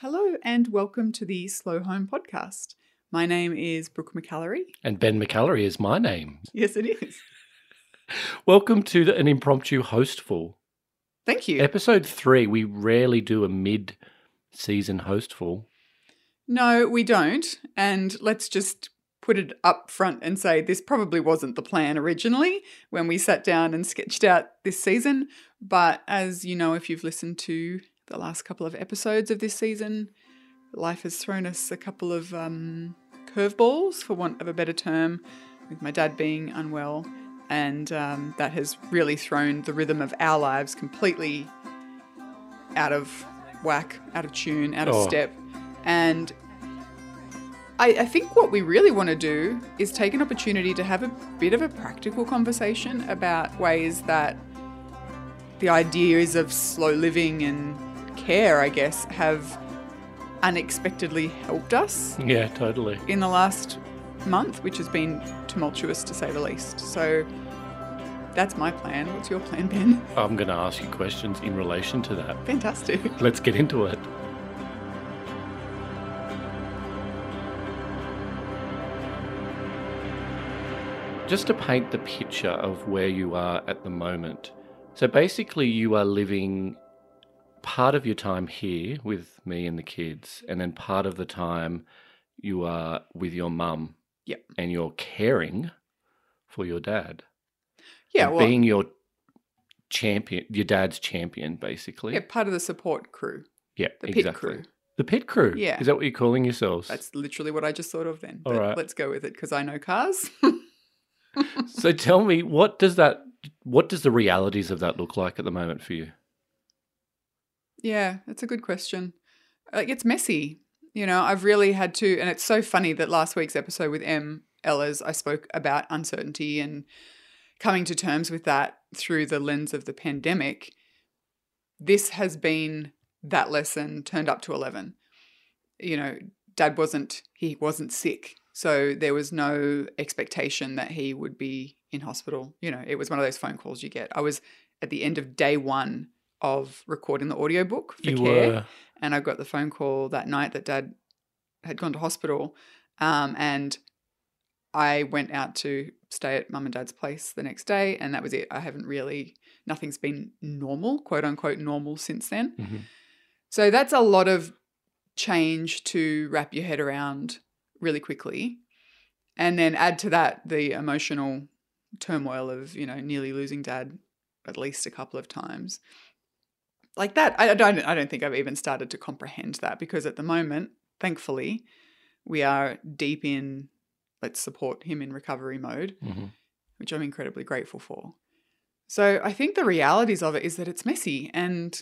Hello and welcome to the Slow Home Podcast. My name is Brooke McAlary. And Ben McAlary is my name. Yes, it is. Welcome to the, an impromptu hostful. Thank you. Episode three, we rarely do a mid season hostful. No, we don't. And let's just put it up front and say this probably wasn't the plan originally when we sat down and sketched out this season. But as you know, if you've listened to the last couple of episodes of this season, life has thrown us a couple of um, curveballs, for want of a better term, with my dad being unwell. And um, that has really thrown the rhythm of our lives completely out of whack, out of tune, out of Oh. step. And I, I think what we really want to do is take an opportunity to have a bit of a practical conversation about ways that the ideas of slow living and care, I guess, have unexpectedly helped us Yeah, totally. in the last month, which has been tumultuous to say the least. So that's my plan. What's your plan, Ben? I'm going to ask you questions in relation to that. Fantastic. Let's get into it. Just to paint the picture of where you are at the moment. So basically, you are living part of your time here with me and the kids, and then part of the time you are with your mum. Yep. And you're caring for your dad. Yeah, well, being your champion, your dad's champion, basically. yeah, part of the support crew, Yeah, the pit exactly. crew. The pit crew. Yeah. Is that what you're calling yourselves? That's literally what I just thought of then. All But right. let's go with it because I know cars. so tell me, what does that? What does the realities of that look like at the moment for you? Yeah, that's a good question. Like it's messy. You know, I've really had to and it's so funny that last week's episode with M Ellers I spoke about uncertainty and coming to terms with that through the lens of the pandemic. This has been that lesson turned up to 11. You know, dad wasn't he wasn't sick. So there was no expectation that he would be in hospital. You know, it was one of those phone calls you get. I was at the end of day 1 of recording the audiobook for you care were and I got the phone call that night that dad had gone to hospital. Um, and I went out to stay at mum and dad's place the next day, and that was it. I haven't really, nothing's been normal, quote unquote, normal since then. Mhm. So that's a lot of change to wrap your head around really quickly. And then add to that the emotional turmoil of, you know, nearly losing dad at least a couple of times. Like that, I don't I don't think I've even started to comprehend that because at the moment, thankfully, we are deep in let's support him in recovery mode Mhm. which I'm incredibly grateful for. So I think the realities of it is that it's messy and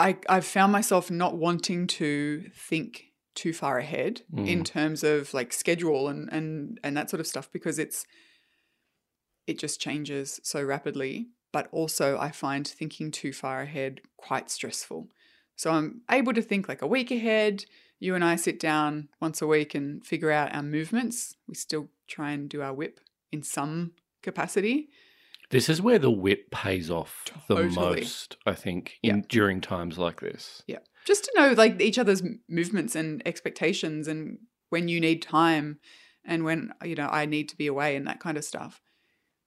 I, I've found myself not wanting to think too far ahead in Mm. terms of like schedule and, and and that sort of stuff because it's it just changes so rapidly. But also I find thinking too far ahead quite stressful. So I'm able to think like a week ahead. You and I sit down once a week and figure out our movements. We still try and do our whip in some capacity. This is where the whip pays off the most, I think, in during times like this. Yeah. Just to know like each other's movements and expectations and when you need time and when you know I need to be away and that kind of stuff.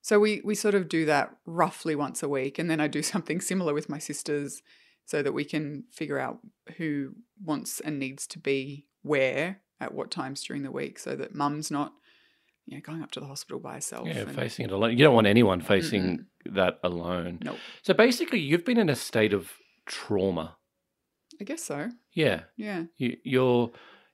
So we we sort of do that roughly once a week and then I do something similar with my sisters so that we can figure out who wants and needs to be where at what times during the week so that mum's not you know going up to the hospital by herself. Yeah, and- facing it alone. You don't want anyone facing that alone. Nope. So basically, you've been in a state of trauma. I guess so. Yeah, Yeah. you, you're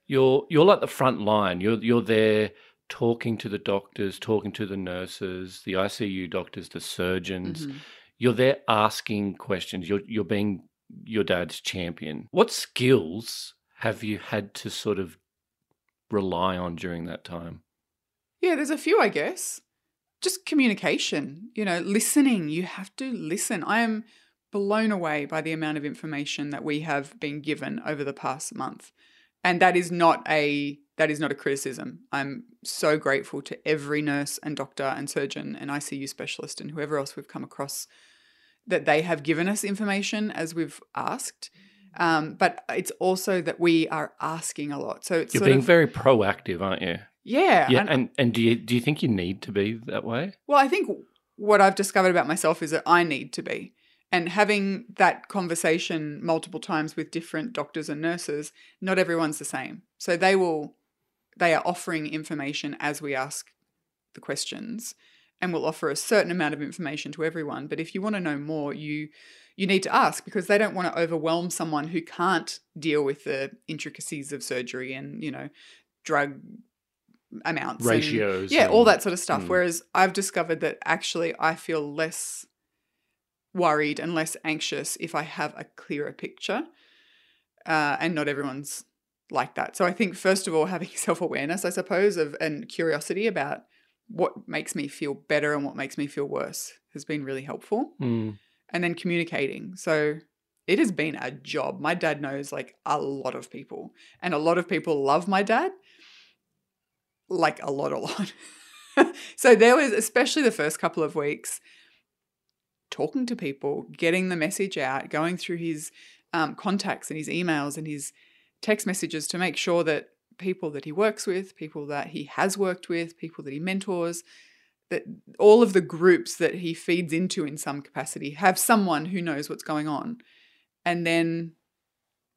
you're you're like the front line. You're you're there talking to the doctors, talking to the nurses, the ICU doctors, the surgeons. Mhm. You're there asking questions. You're you're being your dad's champion. What skills have you had to sort of rely on during that time? Yeah, there's a few, I guess. Just communication, you know, listening. You have to listen. I am blown away by the amount of information that we have been given over the past month. And that is not a that is not a criticism. I'm so grateful to every nurse and doctor and surgeon and ICU specialist and whoever else we've come across that they have given us information as we've asked. Um, but it's also that we are asking a lot. So it's You're being of, very proactive, aren't you? yeah. Yeah, and- and and do you do you think you need to be that way? Well, I think what I've discovered about myself is that I need to be. And having that conversation multiple times with different doctors and nurses, not everyone's the same. So they will, they are offering information as we ask the questions and will offer a certain amount of information to everyone. But if you want to know more, you you need to ask because they don't want to overwhelm someone who can't deal with the intricacies of surgery and, you know, drug amounts and- Ratios. yeah, all that sort of stuff. Mm. Whereas I've discovered that actually I feel less worried and less anxious if I have a clearer picture. Uh, and not everyone's like that. So I think first of all, having self awareness, I suppose, of and curiosity about what makes me feel better and what makes me feel worse has been really helpful. Mm. And then communicating. So it has been a job. My dad knows like a lot of people, and a lot of people love my dad. Like a lot, a lot. so there was, especially the first couple of weeks, talking to people, getting the message out, going through his um, contacts and his emails and his text messages to make sure that people that he works with, people that he has worked with, people that he mentors, that all of the groups that he feeds into in some capacity have someone who knows what's going on. And then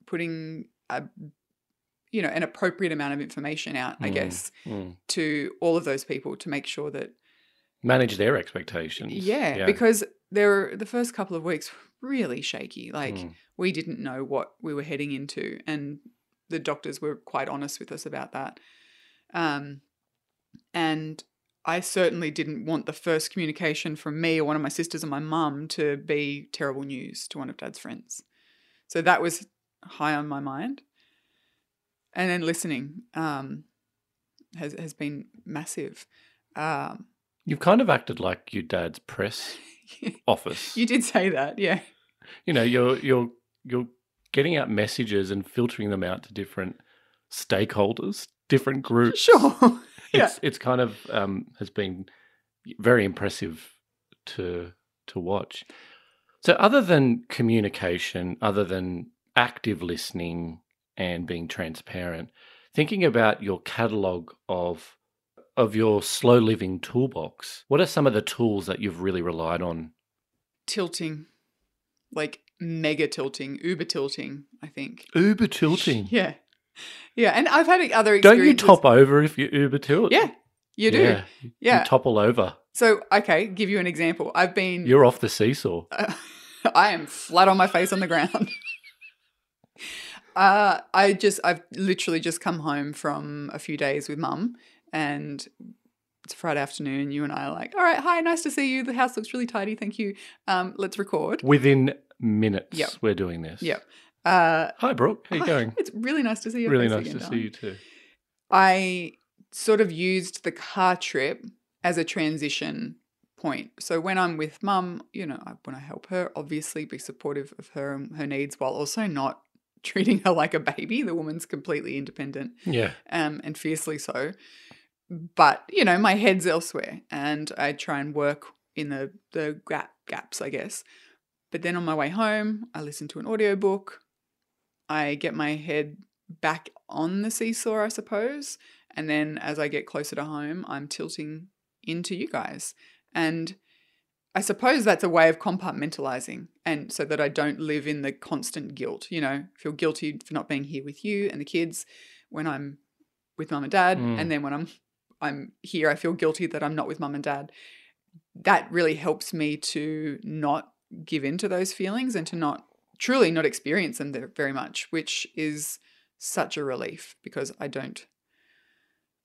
putting a you know an appropriate amount of information out, I Mm. guess, Mm. to all of those people to make sure that Manage their expectations. yeah, because there were the first couple of weeks really shaky. Like Mm. we didn't know what we were heading into, and the doctors were quite honest with us about that. Um, and I certainly didn't want the first communication from me or one of my sisters or my mum to be terrible news to one of Dad's friends. So that was high on my mind. And then listening um, has has been massive. Um, You've kind of acted like your dad's press office. you did say that, yeah. you know, you're you're you're getting out messages and filtering them out to different stakeholders, different groups. Sure. yeah. It's it's kind of um, has been very impressive to to watch. So, other than communication, other than active listening and being transparent, thinking about your catalog of of your slow living toolbox, what are some of the tools that you've really relied on? tilting, like mega tilting, uber tilting, I think. Uber tilting. Yeah. Yeah. And I've had other Don't you top over if you Uber tilt? Yeah, you do. Yeah. Yeah. You topple over. So, okay, give you an example. I've been, You're off the seesaw. I am flat on my face on the ground. uh, I just, I've literally just come home from a few days with mum and it's Friday afternoon. You and I are like, all right, hi, nice to see you. The house looks really tidy. Thank you. Um, let's record. Within minutes, Yep. we're doing this. Yep. Uh, Hi, Brooke. How you hi, going? It's really nice to see you. really nice to see you too. I sort of used the car trip as a transition point. So when I'm with mum, you know, I want to help her, obviously be supportive of her and her needs while also not treating her like a baby. The woman's completely independent Yeah. um, and fiercely so. But, you know, my head's elsewhere and I try and work in the, the gap, gaps, I guess. But then on my way home, I listen to an audiobook. I get my head back on the seesaw, I suppose. And then as I get closer to home, I'm tilting into you guys. And I suppose that's a way of compartmentalizing and so that I don't live in the constant guilt, you know, feel guilty for not being here with you and the kids when I'm with mum and dad. Mm. And then when I'm I'm here, I feel guilty that I'm not with mum and dad. That really helps me to not give in to those feelings and to not truly not experience them there very much, which is such a relief because I don't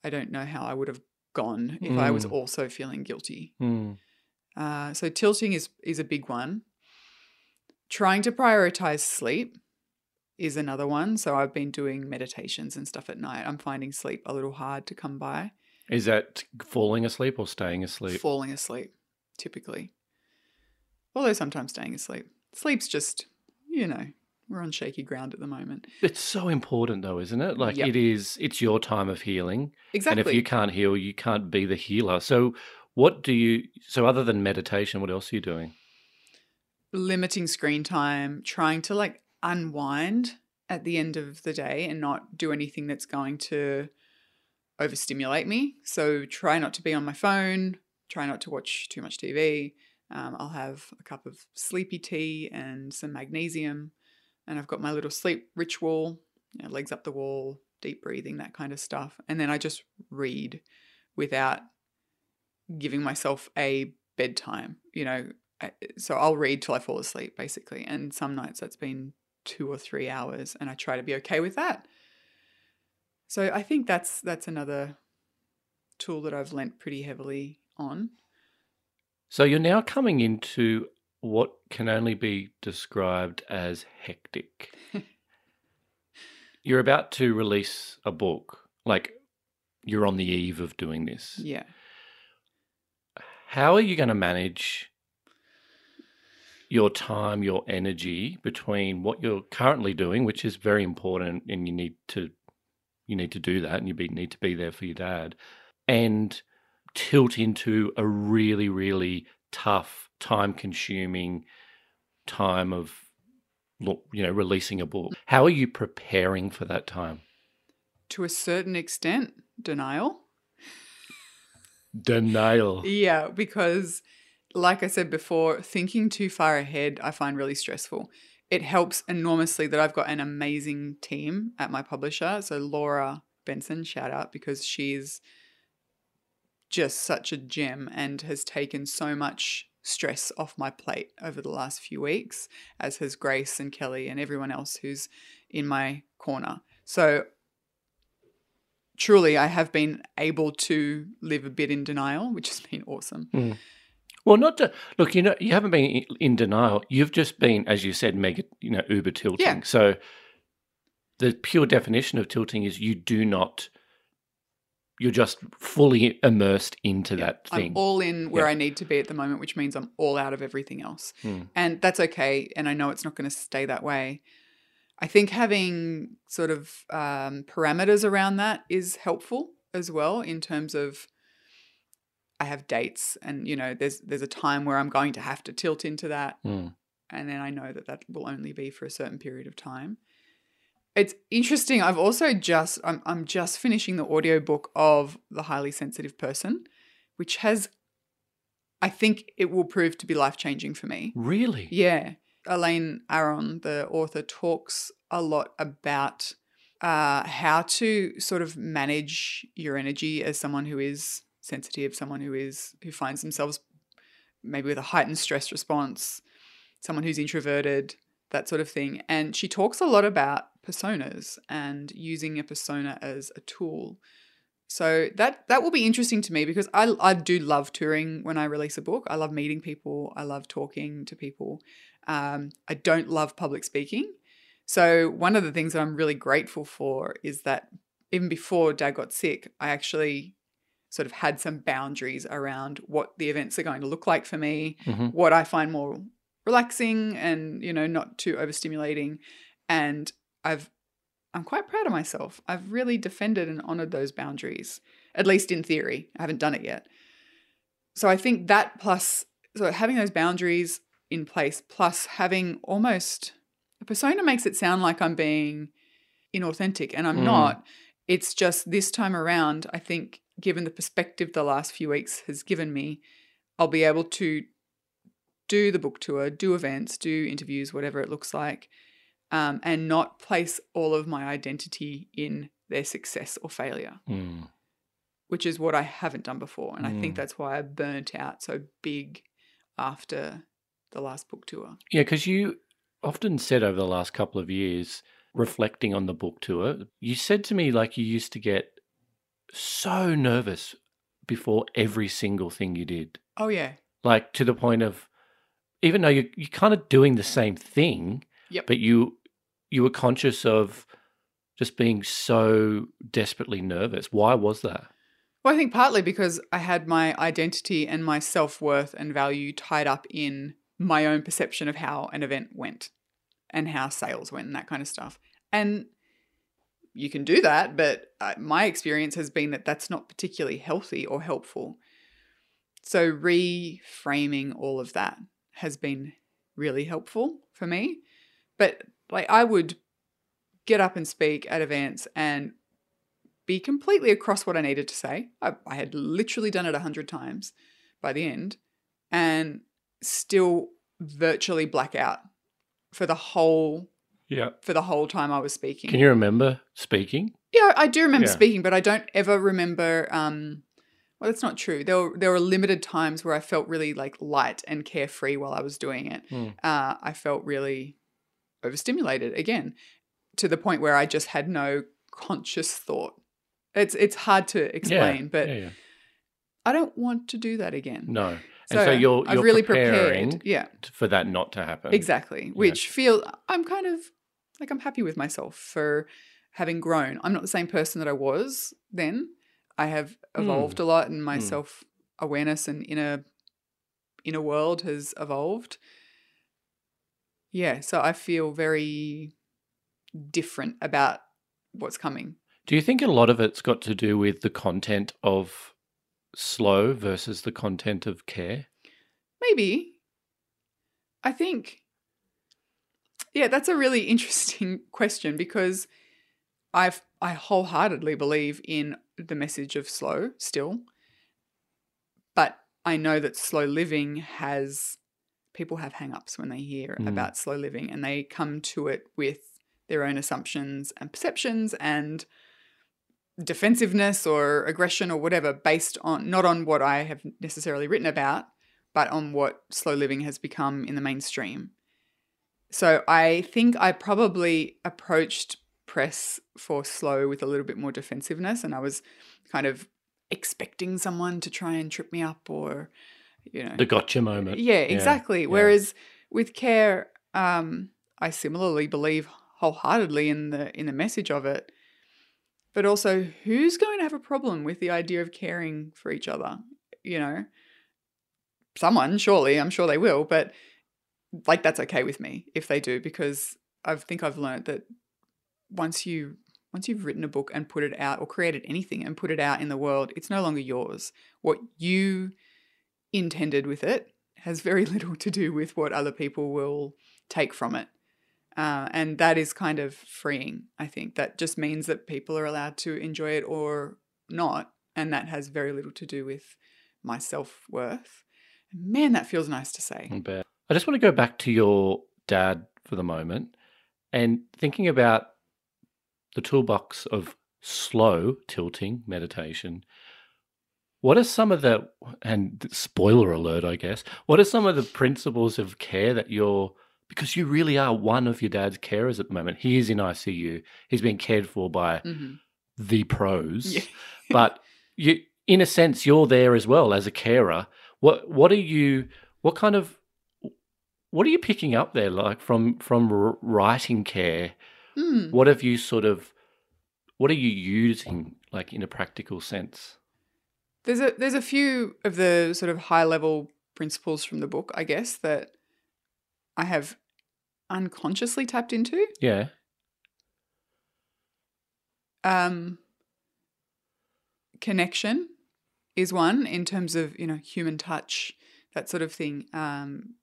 I don't know how I would have gone if I was Mm. also feeling guilty. Mm. Uh, so tilting is is a big one. Trying to prioritize sleep is another one. So I've been doing meditations and stuff at night. I'm finding sleep a little hard to come by. Is that falling asleep or staying asleep? Falling asleep, typically. Although sometimes staying asleep. Sleep's just, you know, we're on shaky ground at the moment. It's so important though, isn't it? Like Yep. it is it's your time of healing. Exactly. And if you can't heal, you can't be the healer. So what do you so other than meditation, what else are you doing? limiting screen time, trying to like unwind at the end of the day and not do anything that's going to overstimulate me. So try not to be on my phone, try not to watch too much TV. Um, I'll have a cup of sleepy tea and some magnesium. And I've got my little sleep ritual, you know, legs up the wall, deep breathing, that kind of stuff. And then I just read without giving myself a bedtime, you know. So I'll read till I fall asleep, basically. And some nights that's been two or three hours, and I try to be okay with that. So I think that's that's another tool that I've lent pretty heavily on. So you're now coming into what can only be described as hectic. you're about to release a book. Like you're on the eve of doing this. Yeah. How are you going to manage your time, your energy between what you're currently doing, which is very important, and you need to you need to do that, and you be, need to be there for your dad, and tilt into a really, really tough, time-consuming time of you know releasing a book. How are you preparing for that time? To a certain extent, denial. Denial. Yeah, because like I said before, thinking too far ahead I find really stressful. It helps enormously that I've got an amazing team at my publisher. So Laura Benson, shout out because she's just such a gem and has taken so much stress off my plate over the last few weeks, as has Grace and Kelly and everyone else who's in my corner. So truly, I have been able to live a bit in denial, which has been awesome. Mm. Well, not to look, you know, you haven't been in denial. You've just been, as you said, mega, you know, uber tilting. Yeah. So the pure definition of tilting is you do not, you're just fully immersed into Yeah, that thing. I'm all in where Yeah. I need to be at the moment, which means I'm all out of everything else. Hmm. And that's okay. And I know it's not going to stay that way. I think having sort of um, parameters around that is helpful as well in terms of I have dates and you know there's there's a time where I'm going to have to tilt into that Mm. and then I know that that will only be for a certain period of time. It's interesting. I've also just I'm I'm just finishing the audiobook of The Highly Sensitive Person, which has I think it will prove to be life-changing for me. Really? Yeah. Elaine Aron, the author, talks a lot about uh, how to sort of manage your energy as someone who is sensitive, someone who is who finds themselves maybe with a heightened stress response, someone who's introverted, that sort of thing. And she talks a lot about personas and using a persona as a tool. So that that will be interesting to me because I I do love touring when I release a book. I love meeting people. I love talking to people. Um, I don't love public speaking. So one of the things that I'm really grateful for is that even before Dad got sick, I actually sort of had some boundaries around what the events are going to look like for me, Mhm. what I find more relaxing and you know not too overstimulating, and I've I'm quite proud of myself. I've really defended and honored those boundaries, at least in theory. I haven't done it yet. So I think that plus so having those boundaries in place plus having almost a persona makes it sound like I'm being inauthentic and I'm Mm. not. It's just this time around, I think given the perspective the last few weeks has given me, I'll be able to do the book tour, do events, do interviews, whatever it looks like, um, and not place all of my identity in their success or failure, Mm. which is what I haven't done before. And I think Mm. that's why I burnt out so big after the last book tour. Yeah, because you often said over the last couple of years, reflecting on the book tour, you said to me like you used to get so nervous before every single thing you did. Oh, yeah. Like to the point of even though you're, you're kind of doing the same thing, Yep. but you you were conscious of just being so desperately nervous. Why was that? Well, I think partly because I had my identity and my self worth and value tied up in my own perception of how an event went and how sales went and that kind of stuff. And you can do that, but uh, my experience has been that that's not particularly healthy or helpful. So, reframing all of that has been really helpful for me. But like I would get up and speak at events and be completely across what I needed to say. I, I had literally done it a hundred times by the end, and still virtually black out for the whole Yeah. for the whole time I was speaking. Can you remember speaking? Yeah, I do remember Yeah. speaking, but I don't ever remember. Um, well, that's not true. There were there were limited times where I felt really like light and carefree while I was doing it. Mm. Uh, I felt really overstimulated again, to the point where I just had no conscious thought. It's it's hard to explain, but yeah, yeah. I don't want to do that again. No. and so you're, you're really preparing prepared. Yeah, for that not to happen. exactly. Which feel I'm kind of like I'm happy with myself for having grown. I'm not the same person that I was then. I have evolved a lot, and my Mm. self awareness and inner inner world has evolved. Yeah, so I feel very different about what's coming. Do you think a lot of it's got to do with the content of slow versus the content of care? Maybe. I think, yeah, that's a really interesting question because I've I wholeheartedly believe in the message of slow still, but I know that slow living has people have hang-ups when they hear Mm. about slow living and they come to it with their own assumptions and perceptions and defensiveness or aggression or whatever based on not on what I have necessarily written about, but on what slow living has become in the mainstream. So I think I probably approached press for slow with a little bit more defensiveness and I was kind of expecting someone to try and trip me up or you know The gotcha moment. yeah, exactly. yeah. Whereas with care, um, I similarly believe wholeheartedly in the in the message of it. But also, who's going to have a problem with the idea of caring for each other? You know, someone surely. I'm sure they will, but like that's okay with me if they do because I think I've learned that once you once you've written a book and put it out or created anything and put it out in the world, it's no longer yours. What you intended with it has very little to do with what other people will take from it. Uh, and that is kind of freeing, I think. That just means that people are allowed to enjoy it or not. And that has very little to do with my self worth. Man, that feels nice to say. I bet. I just want to go back to your dad for the moment and thinking about the toolbox of slow tilting meditation. What are some of the, and spoiler alert, I guess, what are some of the principles of care that you're, because you really are one of your dad's carers at the moment. He is in ICU. He's being cared for by hmm the pros, Yeah. but you, in a sense, you're there as well as a carer. What, what are you, what kind of, what are you picking up there, like from from writing care? Mm. What have you sort of, what are you using, like in a practical sense? There's a there's a few of the sort of high level principles from the book, I guess, that I have unconsciously tapped into. Yeah, Um, connection is one in terms of you know human touch, that sort of thing. Um,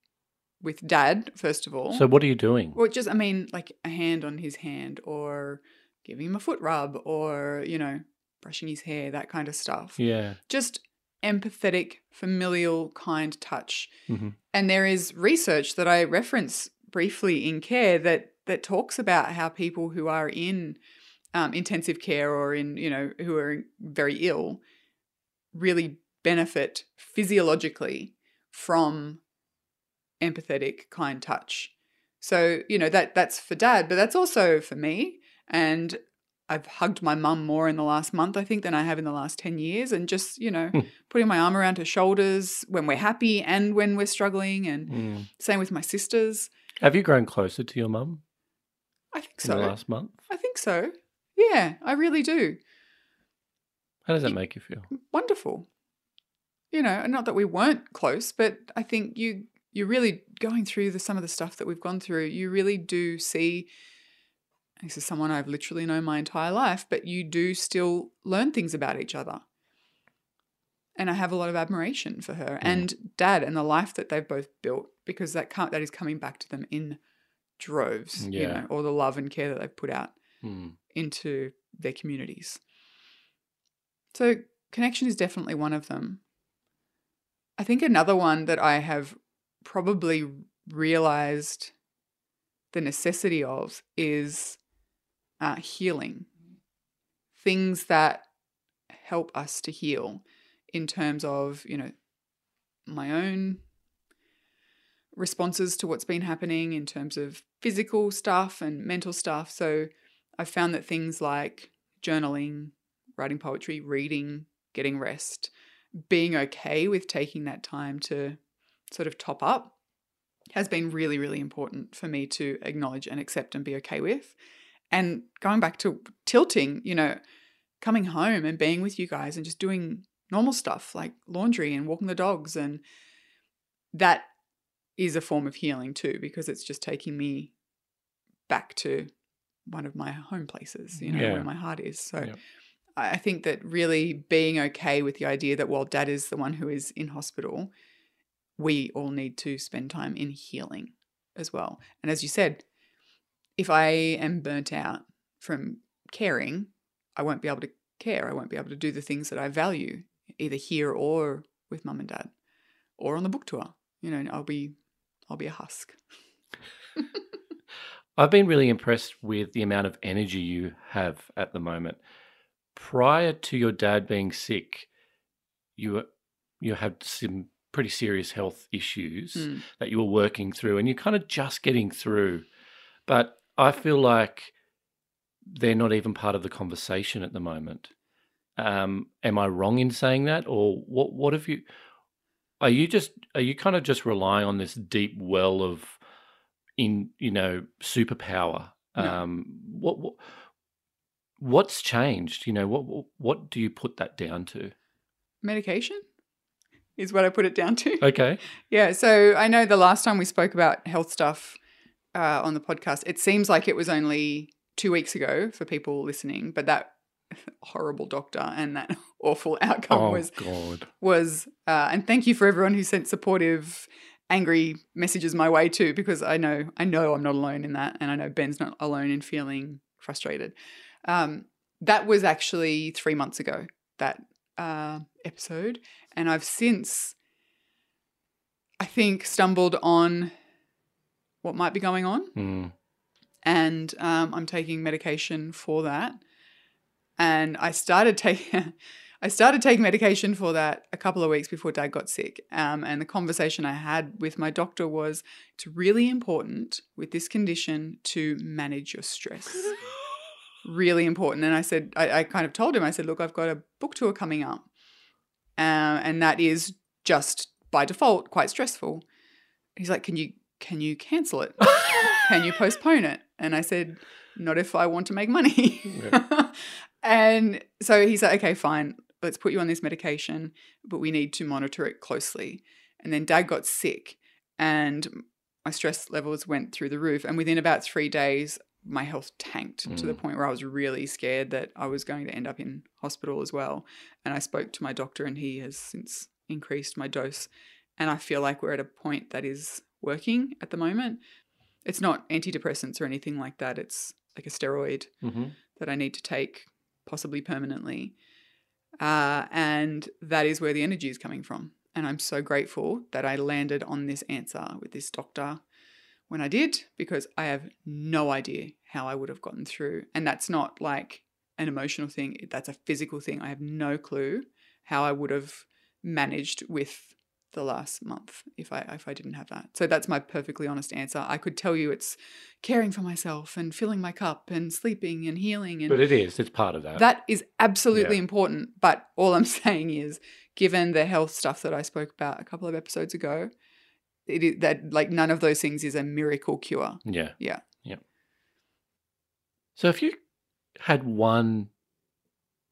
with dad, first of all. So what are you doing? Well, just I mean, like a hand on his hand, or giving him a foot rub, or you know, brushing his hair, that kind of stuff. Yeah, Just empathetic, familial, kind touch. hmm And there is research that I reference briefly in care that that talks about how people who are in um, intensive care or in you know who are very ill really benefit physiologically from empathetic, kind touch. So you know that that's for dad, but that's also for me. And I've hugged my mum more in the last month, I think, than I have in the last ten years, and just you know Hmm. putting my arm around her shoulders when we're happy and when we're struggling, and Mm. same with my sisters. Have you grown closer to your mum I think in the so. last month? I think so. Yeah, I really do. How does that make you feel? Wonderful. You know, not that we weren't close, but I think you you're really going through the some of the stuff that we've gone through. You really do see this is someone I've literally known my entire life, but you do still learn things about each other. And I have a lot of admiration for her and dad and the life that they've both built because that can't, that is coming back to them in droves, you Yeah. know, all the love and care that they've put out Mm. into their communities. So, connection is definitely one of them. I think another one that I have probably realized the necessity of is uh, healing. Things that help us to heal in terms of, you know, my own responses to what's been happening in terms of physical stuff and mental stuff. So I've found that things like journaling, writing poetry, reading, getting rest, being okay with taking that time to sort of top up has been really, really important for me to acknowledge and accept and be okay with. And going back to tilting, you know, coming home and being with you guys and just doing normal stuff like laundry and walking the dogs and that is a form of healing too because it's just taking me back to one of my home places you know Yeah. where my heart is so Yep. I I think that really being okay with the idea that while dad is the one who is in hospital we all need to spend time in healing as well. And as you said if i am burnt out from caring i won't be able to care. I won't be able to do the things that i value either here or with mum and dad or on the book tour. You know i'll be i'll be a husk. I've been really impressed with the amount of energy you have at the moment. Prior to your dad being sick, you you had some pretty serious health issues Mm. that you were working through, and you're kind of just getting through. But I feel like they're not even part of the conversation at the moment. Um, am I wrong in saying that, or what? What have you? Are you just are you kind of just relying on this deep well of in you know superpower? No. Um, what, what what's changed? You know what what- what do you put that down to? medication is what i put it down to. Okay, Yeah, so I know the last time we spoke about health stuff uh, on the podcast, it seems like it was only two weeks ago for people listening, but that horrible doctor and that awful outcome oh was god, was uh, and thank you for everyone who sent supportive angry messages my way too because i know i know i'm not alone in that and i know ben's not alone in feeling frustrated. Um, that was actually three months ago that uh, episode and i've since i think stumbled on what might be going on Mm, and um, I'm taking medication for that. And I started taking, I started taking medication for that a couple of weeks before Dad got sick. Um, and the conversation I had with my doctor was, it's really important with this condition to manage your stress. really important. And I said, I, I kind of told him, I said, look, I've got a book tour coming up, uh, and that is just by default quite stressful. He's like, can you can you cancel it? can you postpone it? And I said, not if I want to make money. and so he's like, okay, fine, let's put you on this medication, but we need to monitor it closely. And then dad got sick and my stress levels went through the roof. And within about three days, my health tanked to the Mm. point where I was really scared that I was going to end up in hospital as well. And I spoke to my doctor, and he has since increased my dose. And I feel like we're at a point that is working at the moment. It's not antidepressants or anything like that. It's like a steroid hmm that I need to take, possibly permanently. Uh, and that is where the energy is coming from. And I'm so grateful that I landed on this answer with this doctor when I did, because I have no idea how I would have gotten through. And that's not like an emotional thing, that's a physical thing. I have no clue how I would have managed with the last month if I if I didn't have that. So that's my perfectly honest answer. I could tell you it's caring for myself and filling my cup and sleeping and healing and But it is. It's part of that. that is absolutely Yeah. important. But all I'm saying is, given the health stuff that I spoke about a couple of episodes ago, it is that like none of those things is a miracle cure. yeah. Yeah. Yeah. So if you had one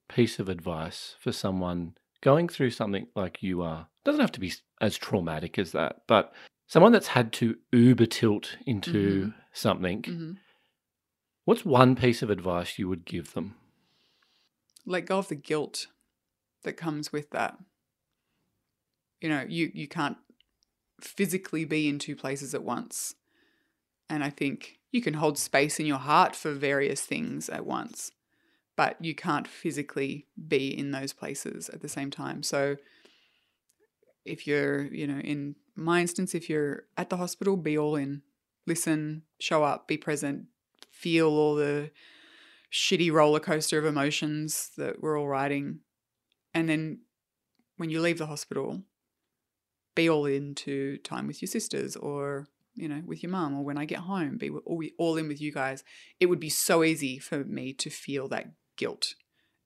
piece of advice for someone going through something like you are, doesn't have to be as traumatic as that, but someone that's had to uber tilt into something, hmm what's one piece of advice you would give them? Let go of the guilt that comes with that. You know, you you can't physically be in two places at once, and I think you can hold space in your heart for various things at once, but you can't physically be in those places at the same time. So if you're, you know, in my instance, if you're at the hospital, be all in. Listen, show up, be present, feel all the shitty roller coaster of emotions that we're all riding. And then when you leave the hospital, be all into time with your sisters or you know with your mum or when I get home be all, all in with you guys. It would be so easy for me to feel that guilt.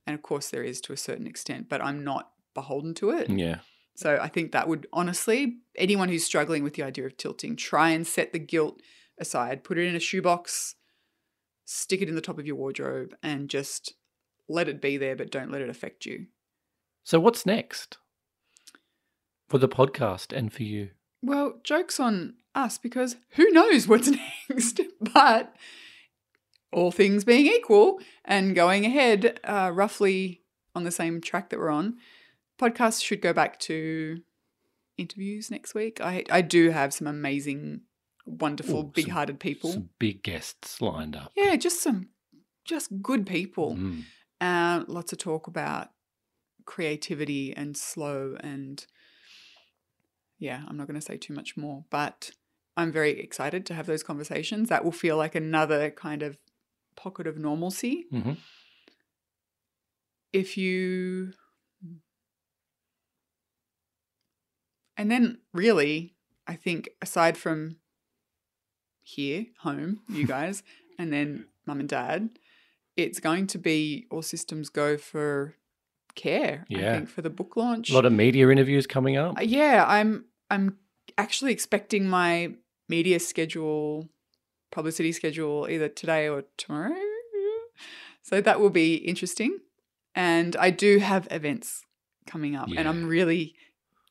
And of course there is to a certain extent but I'm not beholden to it. Yeah. so I think that would honestly anyone who's struggling with the idea of tilting try and set the guilt aside put it in a shoebox stick it in the top of your wardrobe and just let it be there but don't let it affect you. So what's next for the podcast and for you? Well, joke's on us because who knows what's next? but all things being equal and going ahead uh, roughly on the same track that we're on, podcasts should go back to interviews next week. I, I do have some amazing, wonderful, Ooh, big hearted people. Some big guests lined up. yeah, just some, just good people. Mm. Uh, lots of talk about creativity and slow and yeah, I'm not going to say too much more, but I'm very excited to have those conversations. That will feel like another kind of pocket of normalcy. Mhm. If you and then really, I think aside from here, home, you guys, and then mum and dad, it's going to be all systems go for care. I Yeah. think for the book launch. A lot of media interviews coming up. Uh, yeah, I'm I'm actually expecting my media schedule, publicity schedule either today or tomorrow. So that will be interesting. And I do have events coming up and I'm really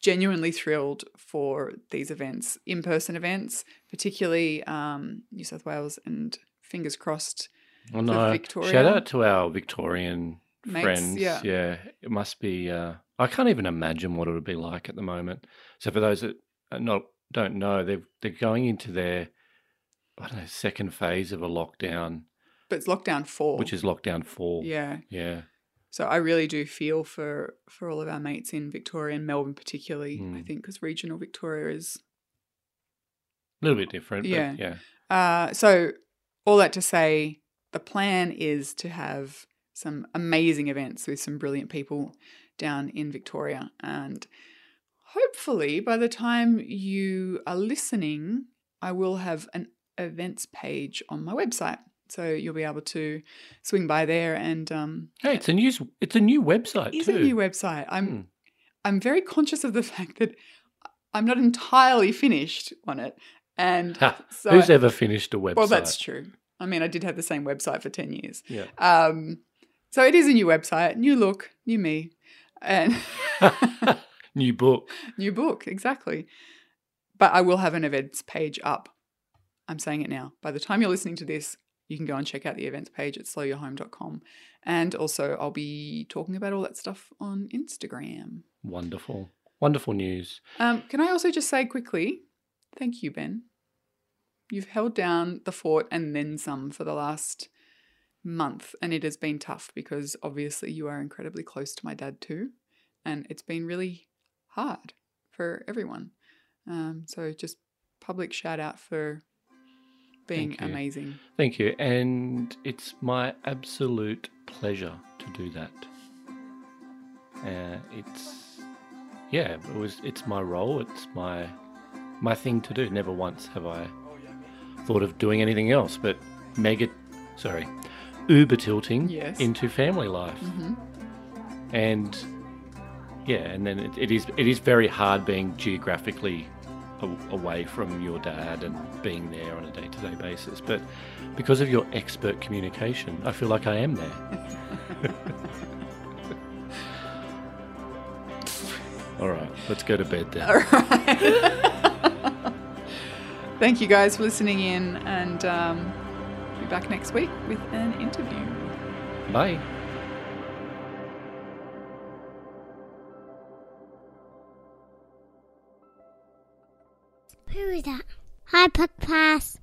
genuinely thrilled for these events, in-person events, particularly um, New South Wales and fingers crossed Oh, no. Victoria. Shout out to our Victorian Mates, friends. yeah. yeah. it must be. Uh, I can't even imagine what it would be like at the moment. So for those that are not don't know, they're they're going into their I don't know second phase of a lockdown, but it's lockdown 4. which is lockdown four. yeah. yeah. So I really do feel for for all of our mates in Victoria and Melbourne, particularly. I Mm. think because regional Victoria is. A little bit different. Yeah. But yeah. Uh, so all that to say, the plan is to have some amazing events with some brilliant people down in Victoria, and hopefully by the time you are listening, I will have an events page on my website. So you'll be able to swing by there and um, Hey, it's a new it's a new website It's a new website. I'm Hmm. I'm very conscious of the fact that I'm not entirely finished on it, and Ha, so Who's ever finished a website? well, that's true. I mean, I did have the same website for ten years. yeah. Um, so it is a new website, new look, new me, and new book. new book exactly. But I will have an events page up. I'm saying it now. By the time you're listening to this, you can go and check out the events page at slowyourhome.com. And also, I'll be talking about all that stuff on Instagram. Wonderful. Wonderful news. Um, can I also just say quickly, thank you, Ben. You've held down the fort and then some for the last month, and it has been tough because obviously you are incredibly close to my dad too, and it's been really hard for everyone. Um, so just public shout out for being Thank you. amazing. Thank you. And it's my absolute pleasure to do that. Uh, it's yeah, it was it's my role, it's my my thing to do. Never once have I thought of doing anything else but mega sorry, uber tilting Yes. into family life. hmm And yeah, and then it, it is it is very hard being geographically a- away from your dad and being there on a day to day basis. But because of your expert communication, I feel like I am there. All right, let's go to bed then. All right. Thank you guys for listening in, and um, be back next week with an interview. Bye. Who is that? Hi, Puck Pass.